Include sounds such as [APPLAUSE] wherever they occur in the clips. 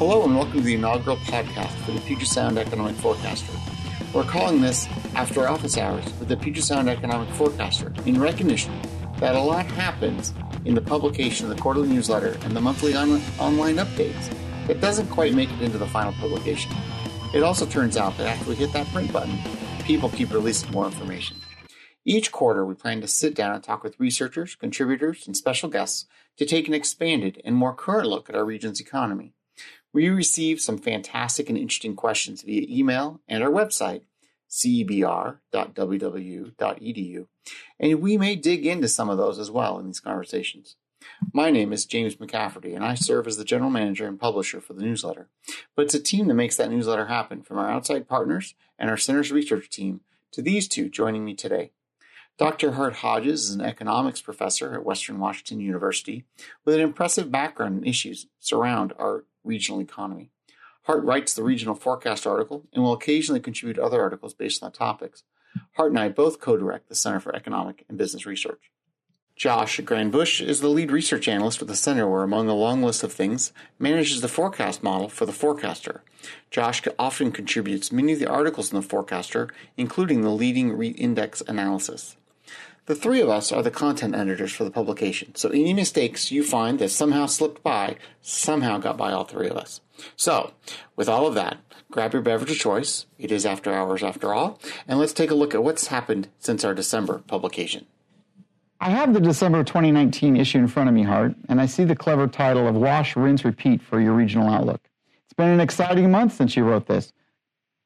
Hello and welcome to the inaugural podcast for the Puget Sound Economic Forecaster. We're calling this After Office Hours with the Puget Sound Economic Forecaster in recognition that a lot happens in the publication of the quarterly newsletter and the monthly on- online updates that doesn't quite make it into the final publication. It also turns out that after we hit that print button, people keep releasing more information. Each quarter, we plan to sit down and talk with researchers, contributors, and special guests to take an expanded and more current look at our region's economy. We receive some fantastic and interesting questions via email and our website, cebr.wwu.edu, and we may dig into some of those as well in these conversations. My name is James McCafferty, and I serve as the general manager and publisher for the newsletter. But it's a team that makes that newsletter happen, from our outside partners and our center's research team to these two joining me today. Dr. Hart Hodges is an economics professor at Western Washington University with an impressive background in issues surround our regional economy. Hart writes the regional forecast article and will occasionally contribute other articles based on the topics. Hart and I both co-direct the Center for Economic and Business Research. Josh Grandbouche is the lead research analyst with the center where, among a long list of things, manages the forecast model for the forecaster. Josh often contributes many of the articles in the forecaster, including the leading index analysis. The three of us are the content editors for the publication, so any mistakes you find that somehow slipped by somehow got by all three of us. So, with all of that, grab your beverage of choice. It is after hours after all, and let's take a look at what's happened since our December publication. I have the December 2019 issue in front of me, Hart, and I see the clever title of Wash, Rinse, Repeat for your regional outlook. It's been an exciting month since you wrote this.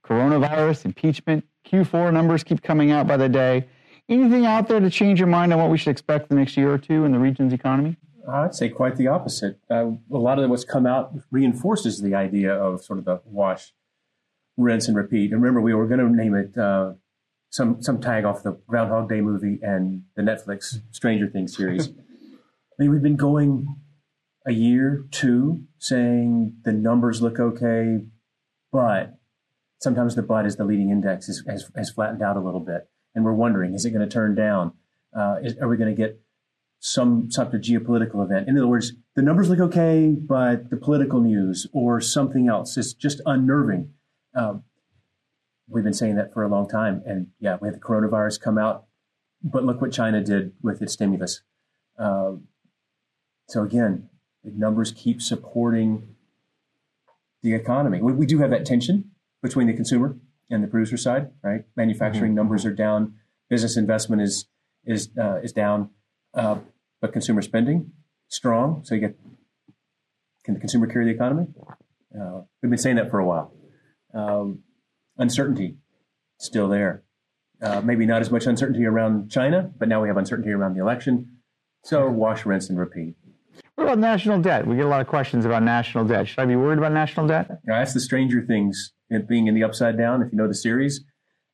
Coronavirus, impeachment, Q4 numbers keep coming out by the day. Anything out there to change your mind on what we should expect the next year or two in the region's economy? I'd say quite the opposite. Uh, a lot of what's come out reinforces the idea of sort of the wash, rinse, and repeat. And remember, we were going to name it uh, some some tag off the Groundhog Day movie and the Netflix Stranger Things series. I mean, we've been going a year, two, saying the numbers look okay, but sometimes the but is the leading index has, has flattened out a little bit and we're wondering, is it going to turn down? Uh, is, are we going to get some type of geopolitical event? In other words, the numbers look okay, but the political news or something else is just unnerving. Um, we've been saying that for a long time, and yeah, we had the coronavirus come out, but look what China did with its stimulus. Um, so again, the numbers keep supporting the economy. We, we do have that tension between the consumer and the producer side, right? Manufacturing mm-hmm. numbers are down, business investment is is uh, is down, uh, but consumer spending strong. So you get can the consumer carry the economy? Uh, we've been saying that for a while. Um, uncertainty still there. Uh, maybe not as much uncertainty around China, but now we have uncertainty around the election. So wash, rinse, and repeat. What about national debt? We get a lot of questions about national debt. Should I be worried about national debt? Now, that's the Stranger Things it being in the upside down. If you know the series,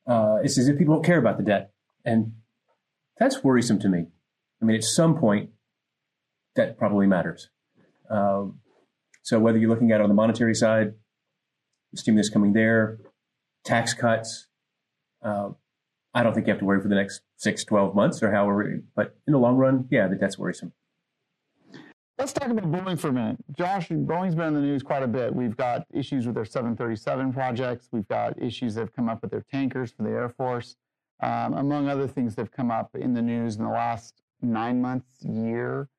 uh, it's as if people don't care about the debt, and that's worrisome to me. I mean, at some point, that probably matters. Um, so whether you're looking at it on the monetary side, the stimulus coming there, tax cuts, uh, I don't think you have to worry for the next six, 12 months or however, but in the long run, yeah, the debt's worrisome. Let's talk about Boeing for a minute. Josh, Boeing's been in the news quite a bit. We've got issues with their 737 projects. We've got issues that have come up with their tankers for the Air Force, um, among other things that have come up in the news in the last nine months, year.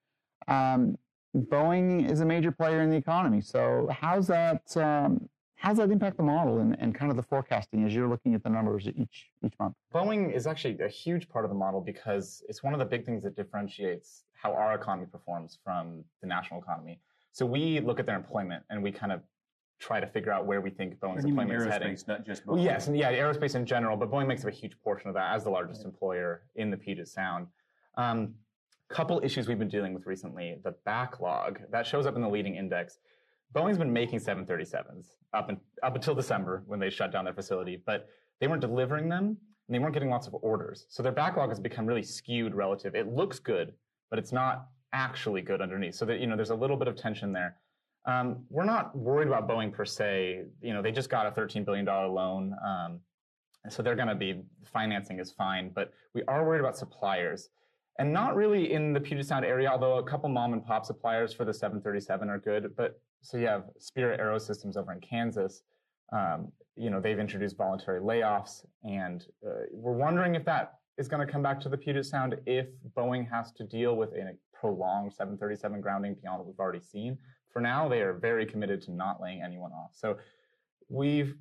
Um, Boeing is a major player in the economy. So how's that? Um, how's that impact the model and, and kind of the forecasting as you're looking at the numbers each each month? Boeing is actually a huge part of the model because it's one of the big things that differentiates how our economy performs from the national economy. So we look at their employment and we kind of try to figure out where we think Boeing's employment is heading. Not just Boeing. Well, yes, and yeah, aerospace in general, but Boeing makes up a huge portion of that as the largest right. employer in the Puget Sound. Um, couple issues we've been dealing with recently: the backlog that shows up in the leading index. Boeing's been making 737s up, in, up until December when they shut down their facility, but they weren't delivering them and they weren't getting lots of orders. So their backlog has become really skewed relative. It looks good, but it's not actually good underneath. So that you know, there's a little bit of tension there. Um, we're not worried about Boeing per se. You know, they just got a 13 billion dollar loan, um, so they're going to be financing is fine. But we are worried about suppliers. and not really in the Puget Sound area, although a couple mom and pop suppliers for the 737 are good. But so you have Spirit Aerosystems over in Kansas. Um, you know, they've introduced voluntary layoffs, and uh, we're wondering if that is going to come back to the Puget Sound if Boeing has to deal with a prolonged 737 grounding beyond what we've already seen. For now, they are very committed to not laying anyone off. So we've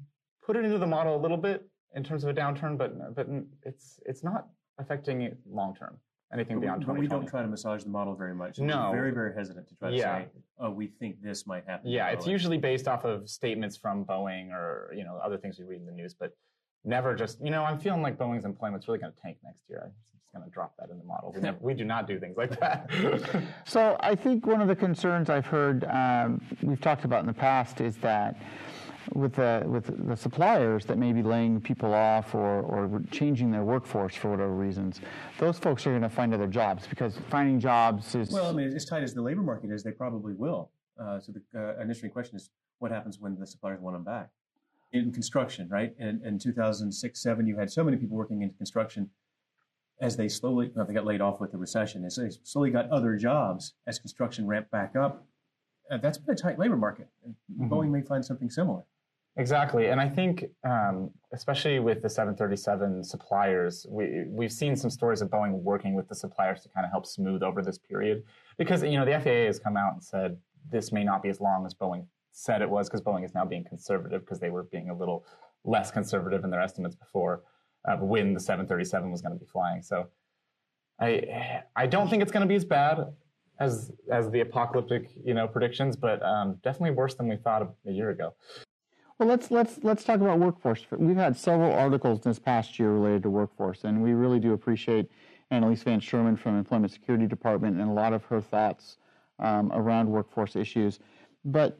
put it into the model a little bit in terms of a downturn, but but it's it's not affecting it long term. Anything But beyond we, but we don't try to massage the model very much. No. We're very, very hesitant to try to Yeah. say, oh, we think this might happen. Yeah, it's usually based off of statements from Boeing or you know other things we read in the news, but never just you know I'm feeling like Boeing's employment's really going to tank next year. I'm just going to drop that in the model. We never we do not do things like that. [LAUGHS] So I think one of the concerns I've heard um, we've talked about in the past is that with the with the suppliers that may be laying people off or, or changing their workforce for whatever reasons, those folks are going to find other jobs because finding jobs is Well, I mean, as tight as the labor market is, they probably will. Uh, so the uh, initial question is, what happens when the suppliers want them back? In construction, right? In, in 2006, 7, you had so many people working in construction as they slowly, well, they got laid off with the recession, as they slowly got other jobs as construction ramped back up. Uh, that's been a tight labor market. Boeing may find something similar. Exactly, and I think um, especially with the 737 suppliers, we we've seen some stories of Boeing working with the suppliers to kind of help smooth over this period because you know the FAA has come out and said this may not be as long as Boeing said it was because Boeing is now being conservative because they were being a little less conservative in their estimates before uh, when the 737 was going to be flying. So I I don't think it's going to be as bad as as the apocalyptic you know predictions, but um, definitely worse than we thought a, a year ago. Well, let's let's let's talk about workforce. We've had several articles this past year related to workforce, and we really do appreciate Anneliese Vance-Sherman from Employment Security Department and a lot of her thoughts um, around workforce issues. But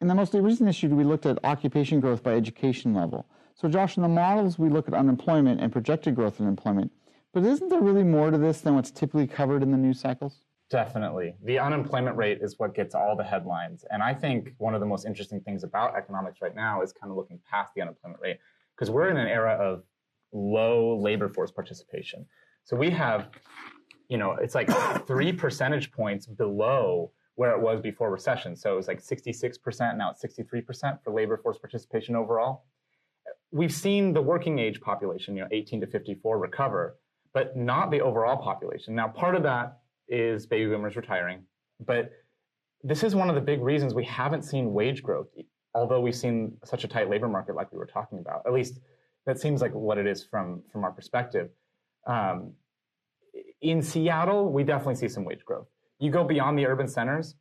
in the most recent issue, we looked at occupation growth by education level. So, Josh, in the models, we look at unemployment and projected growth in employment. But isn't there really more to this than what's typically covered in the news cycles? Definitely. The unemployment rate is what gets all the headlines. And I think one of the most interesting things about economics right now is kind of looking past the unemployment rate because we're in an era of low labor force participation. So we have, you know, it's like [COUGHS] three percentage points below where it was before recession. So it was like 66%, now it's 63% for labor force participation overall. We've seen the working age population, you know, 18 to 54 recover, but not the overall population. Now, part of that is baby boomers retiring. But this is one of the big reasons we haven't seen wage growth, although we've seen such a tight labor market like we were talking about. At least that seems like what it is from, from our perspective. Um, in Seattle, we definitely see some wage growth. You go beyond the urban centers,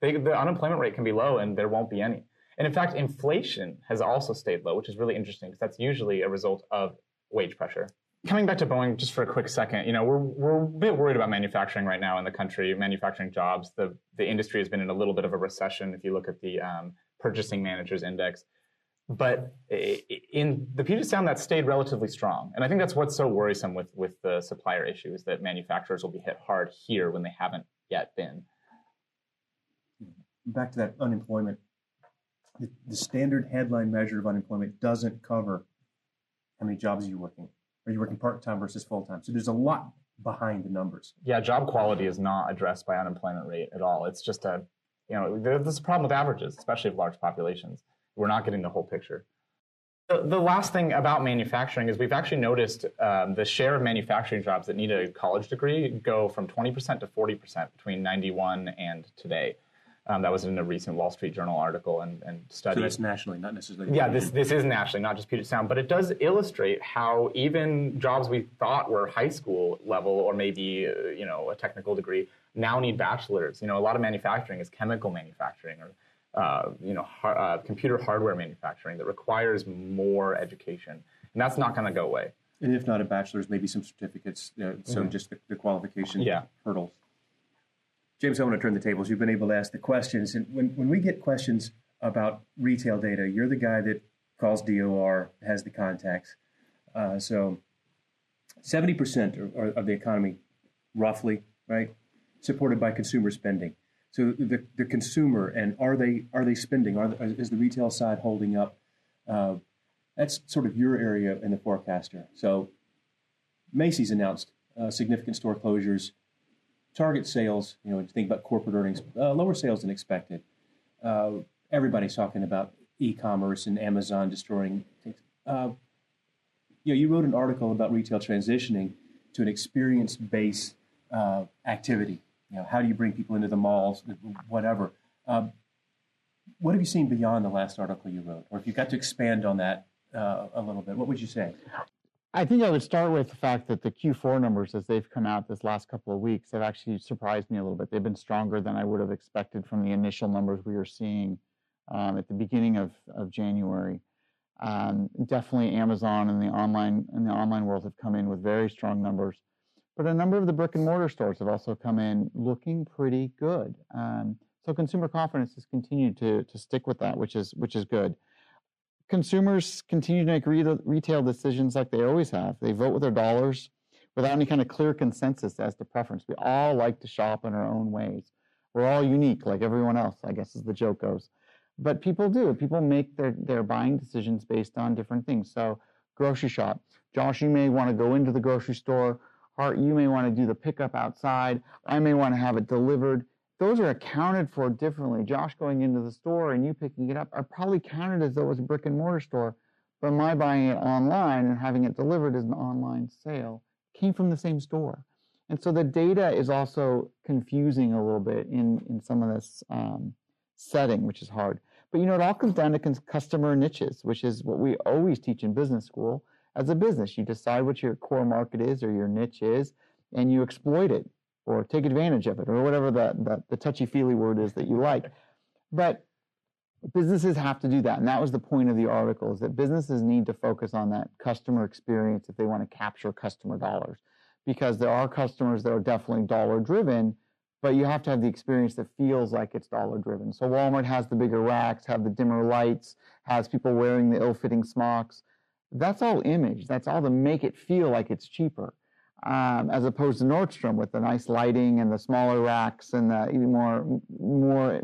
they, the unemployment rate can be low and there won't be any. And in fact, inflation has also stayed low, which is really interesting because that's usually a result of wage pressure coming back to Boeing just for a quick second, you know, we're we're a bit worried about manufacturing right now in the country, manufacturing jobs. The the industry has been in a little bit of a recession if you look at the um, purchasing managers index. But in the Puget Sound, that stayed relatively strong, and I think that's what's so worrisome with with the supplier issue is that manufacturers will be hit hard here when they haven't yet been. Back to that unemployment. The, the standard headline measure of unemployment doesn't cover how many jobs you're working are you working part time versus full time? So there's a lot behind the numbers. Yeah, job quality is not addressed by unemployment rate at all. It's just a, you know, there's a problem with averages, especially of large populations. We're not getting the whole picture. The, the last thing about manufacturing is we've actually noticed um, the share of manufacturing jobs that need a college degree go from 20% to 40% between 91 and today. Um, that was in a recent Wall Street Journal article and, and study. So that's nationally, not necessarily. Yeah, this this is nationally, not just Puget Sound, but it does illustrate how even jobs we thought were high school level or maybe uh, you know a technical degree now need bachelors. You know, a lot of manufacturing is chemical manufacturing or uh, you know har- uh, computer hardware manufacturing that requires more education, and that's not going to go away. And if not a bachelor's, maybe some certificates. Uh, so Mhm. just the, the qualification Yeah. hurdles. James, I want to turn the tables. You've been able to ask the questions, and when when we get questions about retail data, you're the guy that calls DOR, has the contacts. Uh, so, seventy percent of the economy, roughly, right, supported by consumer spending. So the, the consumer and are they are they spending? Are the, is the retail side holding up? Uh, that's sort of your area in the forecaster. So Macy's announced uh, significant store closures Target sales, you know, think about corporate earnings, uh, lower sales than expected. Uh, everybody's talking about e-commerce and Amazon destroying things. Uh, you know, you wrote an article about retail transitioning to an experience-based uh, activity. You know, how do you bring people into the malls, whatever. Um, what have you seen beyond the last article you wrote, or if you've got to expand on that uh, a little bit, what would you say? I think I would start with the fact that the Q4 numbers, as they've come out this last couple of weeks, have actually surprised me a little bit. They've been stronger than I would have expected from the initial numbers we were seeing um, at the beginning of, of January. Um, definitely, Amazon and the online and the online world have come in with very strong numbers, but a number of the brick and mortar stores have also come in looking pretty good. Um, so consumer confidence has continued to to stick with that, which is which is good. Consumers continue to make re- retail decisions like they always have. They vote with their dollars without any kind of clear consensus as to preference. We all like to shop in our own ways. We're all unique, like everyone else, I guess, as the joke goes. But people do. People make their, their buying decisions based on different things. So, grocery shop. Josh, you may want to go into the grocery store. Hart, you may want to do the pickup outside. I may want to have it delivered. Those are accounted for differently. Josh going into the store and you picking it up are probably counted as though it was a brick and mortar store. But my buying it online and having it delivered as an online sale came from the same store. And so the data is also confusing a little bit in, in some of this um, setting, which is hard. But you know, it all comes down to customer niches, which is what we always teach in business school. As a business, you decide what your core market is or your niche is, and you exploit it or take advantage of it or whatever the, the, the touchy feely word is that you like. But businesses have to do that. And that was the point of the article is that businesses need to focus on that customer experience if they want to capture customer dollars. Because there are customers that are definitely dollar driven, but you have to have the experience that feels like it's dollar driven. So Walmart has the bigger racks, have the dimmer lights, has people wearing the ill-fitting smocks. That's all image. That's all to make it feel like it's cheaper. Um, as opposed to Nordstrom with the nice lighting and the smaller racks and the more more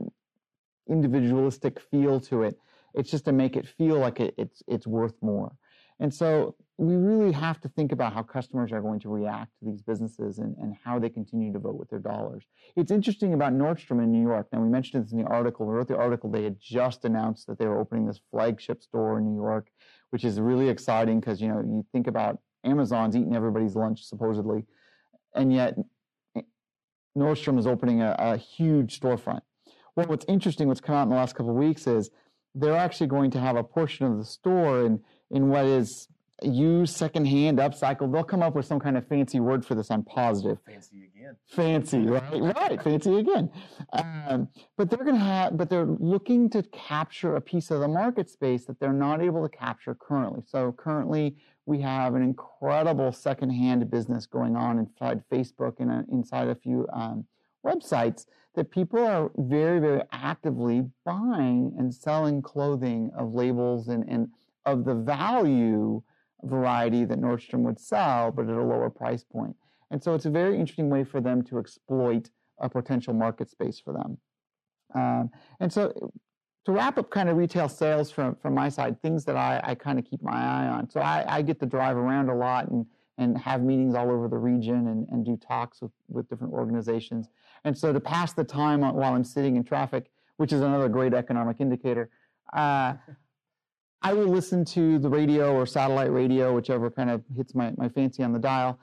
individualistic feel to it. It's just to make it feel like it, it's it's worth more. And so we really have to think about how customers are going to react to these businesses and, and how they continue to vote with their dollars. It's interesting about Nordstrom in New York. Now, we mentioned this in the article. We wrote the article. They had just announced that they were opening this flagship store in New York, which is really exciting because, you know, you think about Amazon's eating everybody's lunch, supposedly. And yet, eh, Nordstrom is opening a, a huge storefront. Well, what's interesting, what's come out in the last couple of weeks is they're actually going to have a portion of the store in, in what is used, secondhand, upcycled. They'll come up with some kind of fancy word for this. I'm positive. Fancy again. Fancy, right? right. Fancy again. Um, but they're going to have, but they're looking to capture a piece of the market space that they're not able to capture currently. So currently, we have an incredible secondhand business going on inside Facebook and uh, inside a few um, websites that people are very, very actively buying and selling clothing of labels and, and of the value variety that Nordstrom would sell, but at a lower price point. And so it's a very interesting way for them to exploit a potential market space for them. Um, and so to wrap up kind of retail sales from, from my side, things that I, I kind of keep my eye on. So I, I get to drive around a lot and, and have meetings all over the region and, and do talks with, with different organizations. And so to pass the time while I'm sitting in traffic, which is another great economic indicator, uh, [LAUGHS] I will listen to the radio or satellite radio, whichever kind of hits my, my fancy on the dial.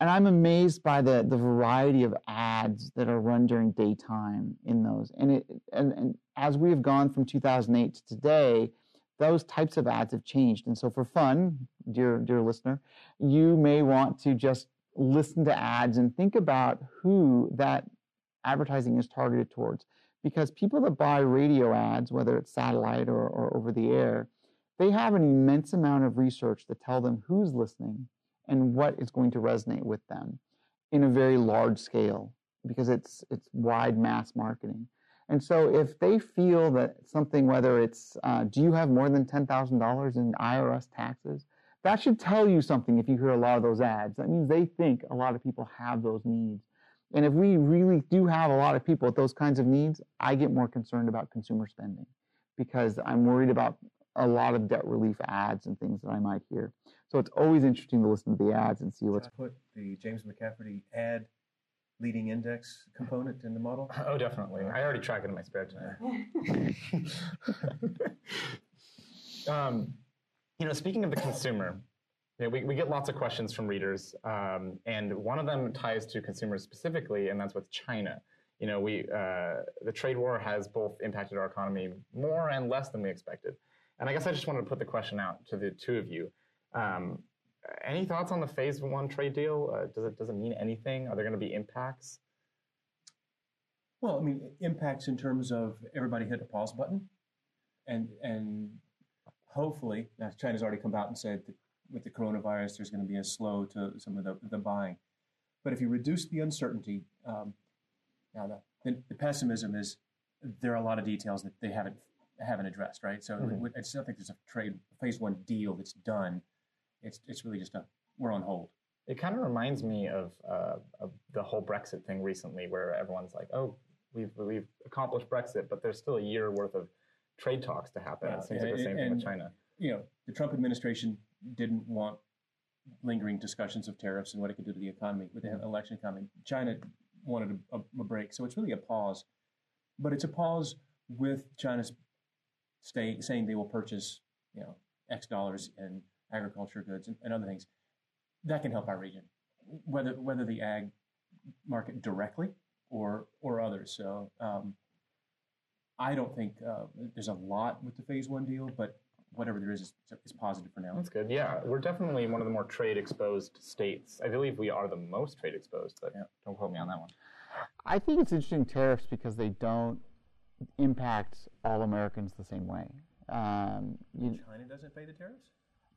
And I'm amazed by the, the variety of ads that are run during daytime in those. And, it, and, and as we have gone from 2008 to today, those types of ads have changed. And so for fun, dear, dear listener, you may want to just listen to ads and think about who that advertising is targeted towards because people that buy radio ads, whether it's satellite or, or over the air, they have an immense amount of research to tell them who's listening and what is going to resonate with them in a very large scale because it's it's wide mass marketing. And so if they feel that something, whether it's uh, do you have more than ten thousand dollars in IRS taxes, that should tell you something. If you hear a lot of those ads, that means they think a lot of people have those needs. And if we really do have a lot of people with those kinds of needs, I get more concerned about consumer spending because I'm worried about a lot of debt relief ads and things that I might hear. So it's always interesting to listen to the ads and see what's put the James McCafferty ad leading index component in the model? Oh, definitely. I already track it in my spare time. [LAUGHS] um, you know, speaking of the consumer, you know, we, we get lots of questions from readers, um, and one of them ties to consumers specifically, and that's with China. You know, we uh, the trade war has both impacted our economy more and less than we expected. And I guess I just wanted to put the question out to the two of you. Um, any thoughts on the phase one trade deal? Uh, does it does it mean anything? Are there going to be impacts? Well, I mean, impacts in terms of everybody hit a pause button, and and hopefully, now China's already come out and said that with the coronavirus, there's going to be a slow to some of the, the buying. But if you reduce the uncertainty, um, now the, the, the, pessimism is there are a lot of details that they haven't haven't addressed, right? So mm-hmm. it's not think there's a trade phase one deal that's done. It's it's really just a we're on hold. It kind of reminds me of, uh, of the whole Brexit thing recently, where everyone's like, "Oh, we've we've accomplished Brexit, but there's still a year worth of trade talks to happen." Yeah, it seems like the same and, thing with China. You know, the Trump administration didn't want lingering discussions of tariffs and what it could do to the economy with the mm-hmm. election coming. China wanted a, a, break, so it's really a pause, but it's a pause with China's stay, saying they will purchase, you know, X dollars in agriculture goods and, and other things. That can help our region, whether whether the ag market directly or or others. So um, I don't think uh, there's a lot with the phase one deal, but whatever there is, is is positive for now. That's good. Yeah, we're definitely one of the more trade exposed states. I believe we are the most trade exposed, but yeah. don't quote me on that one. I think it's interesting tariffs because they don't impact all Americans the same way. Um, you, China doesn't pay the tariffs.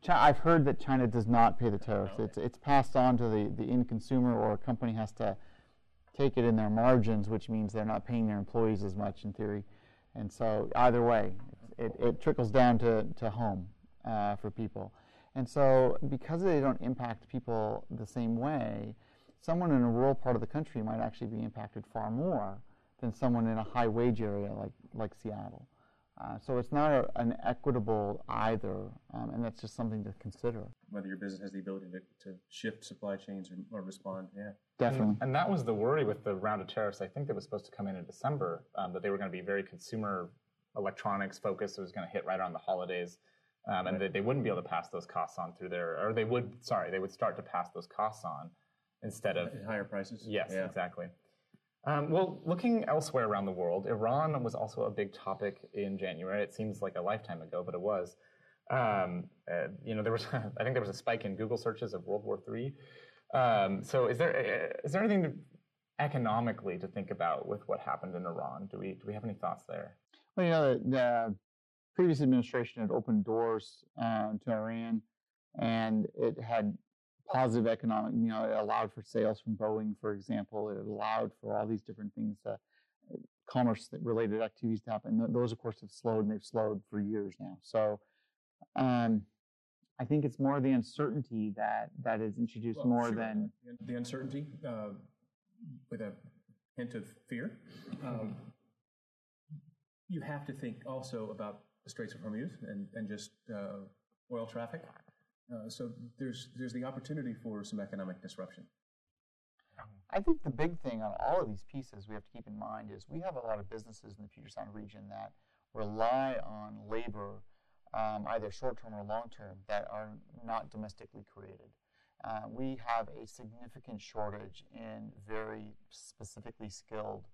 China, I've heard that China does not pay the tariffs. Okay. It's it's passed on to the the end consumer, or a company has to take it in their margins, which means they're not paying their employees as much in theory. And so either way, it, it trickles down to, to home uh, for people. And so because they don't impact people the same way, someone in a rural part of the country might actually be impacted far more than someone in a high wage area like, like Seattle. Uh, so it's not a, an equitable either, um, and that's just something to consider. Whether your business has the ability to, to shift supply chains or, or respond, yeah. Definitely. And, and, that was the worry with the round of tariffs. I think that was supposed to come in in December, um, that they were going to be very consumer electronics focus was going to hit right around the holidays. Um, and right. they, they wouldn't be able to pass those costs on through their, or they would, sorry, they would start to pass those costs on instead of At higher prices. Yes, yeah. exactly. Um, well, looking elsewhere around the world, Iran was also a big topic in January. It seems like a lifetime ago, but it was. Um, uh, you know, there was [LAUGHS] I think there was a spike in Google searches of World War III. Um, so, is there is there anything to, economically to think about with what happened in Iran? Do we do we have any thoughts there? Well, you know, the, the previous administration had opened doors uh, to Iran, and it had positive economic, you know, it allowed for sales from Boeing, for example. It allowed for all these different things, uh, commerce related activities to happen. Those, of course, have slowed and they've slowed for years now. So, um, I think it's more the uncertainty that that is introduced well, more sure. than the uncertainty uh, with a hint of fear. Um, you have to think also about the Straits of Hormuz and, and just uh, oil traffic. Uh, so there's there's the opportunity for some economic disruption. I think the big thing on all of these pieces we have to keep in mind is we have a lot of businesses in the Puget Sound region that rely on labor, um, either short term or long term, that are not domestically created. Uh, we have a significant shortage in very specifically skilled,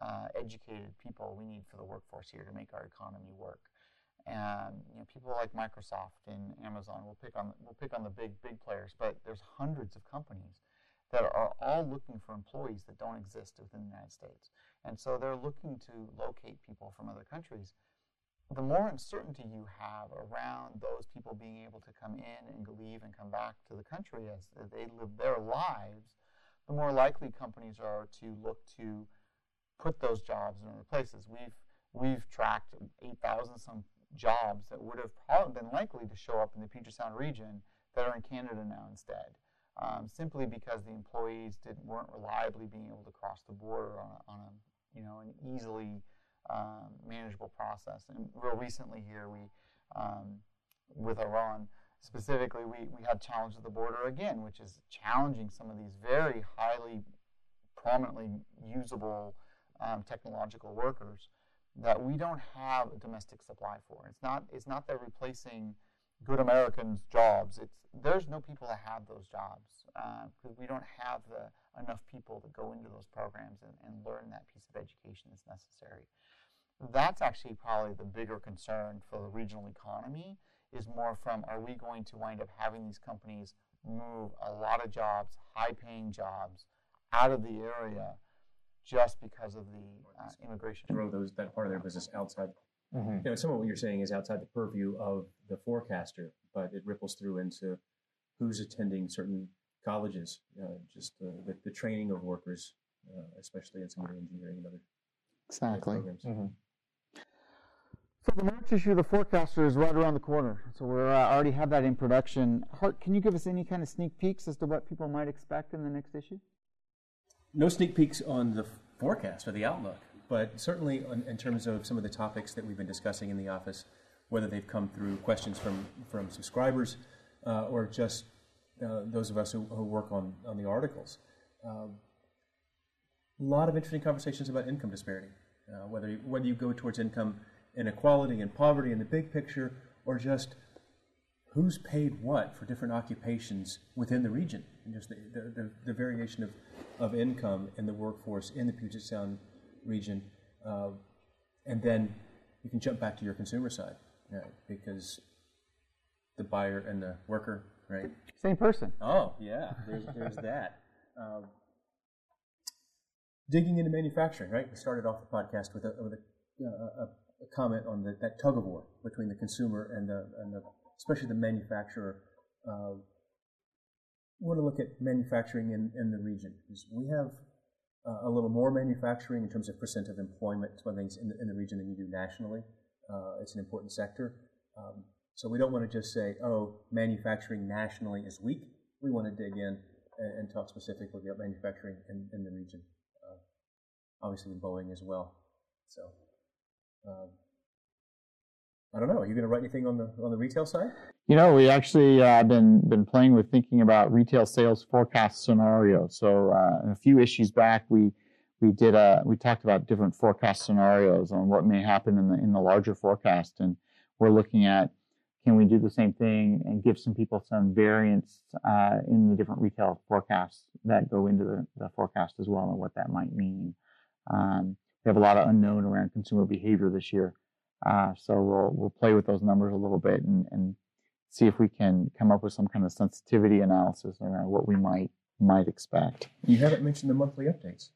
uh, educated people we need for the workforce here to make our economy work and you know, people like Microsoft and Amazon will pick on will pick on the big big players, but there's hundreds of companies that are all looking for employees that don't exist within the United States, and so they're looking to locate people from other countries. The more uncertainty you have around those people being able to come in and leave and come back to the country as they live their lives, the more likely companies are to look to put those jobs in other places. We've we've tracked 8,000 some jobs that would have probably been likely to show up in the Puget Sound region that are in Canada now instead, um, simply because the employees didn't weren't reliably being able to cross the border on a, on a you know an easily um, manageable process. And real recently here, we um, with Iran specifically, we, we had challenge at the border again, which is challenging some of these very highly prominently usable um, technological workers that we don't have a domestic supply for. It's not it's not that replacing good Americans' jobs. It's there's no people that have those jobs because uh, we don't have the, enough people to go into those programs and, and learn that piece of education that's necessary. That's actually probably the bigger concern for the regional economy is more from are we going to wind up having these companies move a lot of jobs, high paying jobs, out of the area just because of the uh, immigration. Grow those that part of their business outside. Mm-hmm. You know, some of what you're saying is outside the purview of the forecaster, but it ripples through into who's attending certain colleges, uh, just uh, the, the, training of workers, uh, especially in some of the engineering and other exactly. programs. Mm-hmm. So the March issue of the Forecaster is right around the corner. So we uh, already have that in production. Hart, can you give us any kind of sneak peeks as to what people might expect in the next issue? No sneak peeks on the forecast or the outlook, but certainly on, in terms of some of the topics that we've been discussing in the office, whether they've come through questions from, from subscribers uh, or just uh, those of us who, who, work on, on the articles. a um, lot of interesting conversations about income disparity, uh, whether, you, whether you go towards income inequality and poverty in the big picture, or just who's paid what for different occupations within the region, and just the, the, the variation of, of income in the workforce in the Puget Sound region. Uh, and then you can jump back to your consumer side, right? because the buyer and the worker, right? Same person. Oh, yeah, there's, there's that. [LAUGHS] Um, digging into manufacturing, right? We started off the podcast with a, with a, a, a comment on the, that tug of war between the consumer and the, and the especially the manufacturer. Uh, we want to look at manufacturing in, in the region because we have uh, a little more manufacturing in terms of percent of employment, one things in the, in the region than you do nationally. Uh, it's an important sector. Um, so we don't want to just say, oh, manufacturing nationally is weak. We want to dig in and, and talk specifically about manufacturing in, in the region. Uh, obviously, with Boeing as well. So. Um, I don't know. Are you going to write anything on the on the retail side? You know, we actually uh, been been playing with thinking about retail sales forecast scenarios. So uh, a few issues back, we we did a we talked about different forecast scenarios on what may happen in the in the larger forecast, and we're looking at can we do the same thing and give some people some variance uh, in the different retail forecasts that go into the, the forecast as well, and what that might mean. Um, we have a lot of unknown around consumer behavior this year. Uh, so we'll we'll play with those numbers a little bit and, and see if we can come up with some kind of sensitivity analysis around what we might might expect. You haven't mentioned the monthly updates.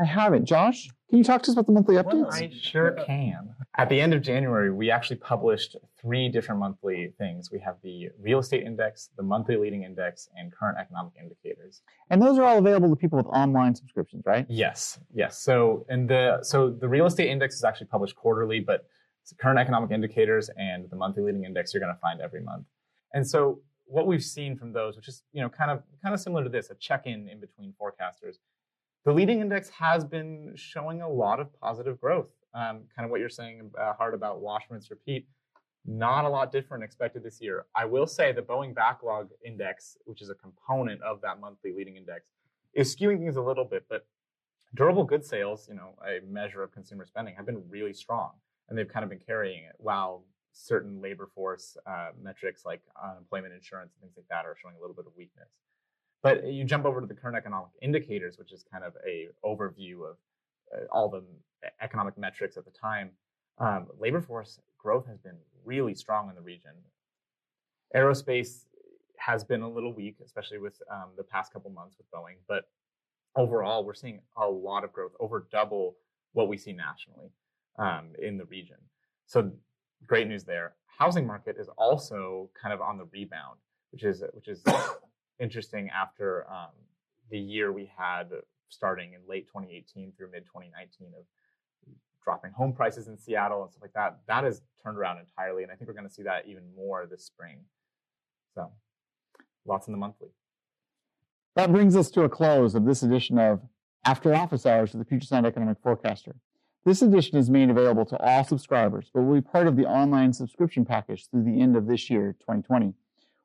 I haven't. Josh, can you talk to us about the monthly updates? I sure can. At the end of January, we actually published three different monthly things. We have the real estate index, the monthly leading index, and current economic indicators. And those are all available to people with online subscriptions, right? Yes, yes. So and the so the real estate index is actually published quarterly, but current economic indicators and the monthly leading index you're going to find every month. And so what we've seen from those, which is you know kind of kind of similar to this, a check-in in between forecasters, the leading index has been showing a lot of positive growth. Um, kind of what you're saying uh, Hart about wash, rinse, repeat. Not a lot different expected this year. I will say the Boeing backlog index, which is a component of that monthly leading index, is skewing things a little bit. But durable goods sales, you know, a measure of consumer spending, have been really strong and they've kind of been carrying it while certain labor force uh, metrics like unemployment insurance and things like that are showing a little bit of weakness. But you jump over to the current economic indicators, which is kind of a overview of uh, all the economic metrics at the time. Um, labor force growth has been really strong in the region. Aerospace has been a little weak, especially with um, the past couple months with Boeing. But overall, we're seeing a lot of growth, over double what we see nationally um, in the region. So great news there. Housing market is also kind of on the rebound, which is which is [COUGHS] interesting after um, the year we had starting in late 2018 through mid 2019 of dropping home prices in Seattle and stuff like that. That has turned around entirely, and I think we're going to see that even more this spring. So, lots in the monthly. That brings us to a close of this edition of After Office Hours with the Puget Sound Economic Forecaster. This edition is made available to all subscribers, but will be part of the online subscription package through the end of this year, 2020,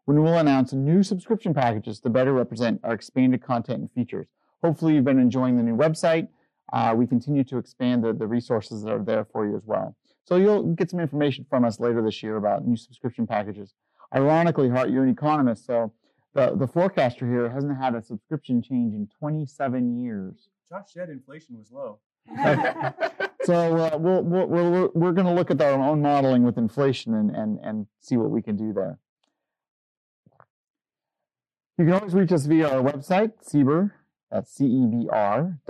when we will announce new subscription packages to better represent our expanded content and features, Hopefully, you've been enjoying the new website. Uh, we continue to expand the, the resources that are there for you as well. So you'll get some information from us later this year about new subscription packages. Ironically, Hart, you're an economist, so the, the forecaster here hasn't had a subscription change in 27 years. Josh said inflation was low. [LAUGHS] so uh, we'll, we'll, we're, we're going to look at our own modeling with inflation and, and, and see what we can do there. You can always reach us via our website, CEBR, that's cebr.wwu.edu,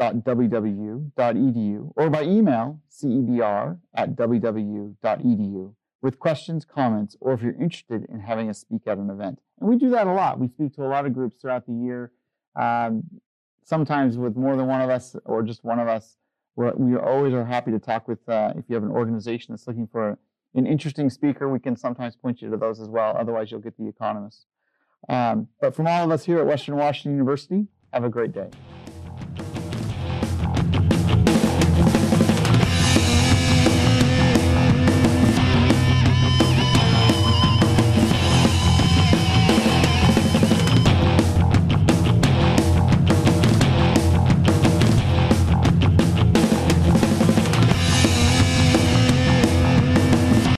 or by email, cebr at wwu.edu, with questions, comments, or if you're interested in having us speak at an event. And we do that a lot. We speak to a lot of groups throughout the year, um, sometimes with more than one of us or just one of us. We're, we always are happy to talk with, uh, if you have an organization that's looking for an interesting speaker, we can sometimes point you to those as well. Otherwise, you'll get the economists. Um, but from all of us here at Western Washington University, have a great day.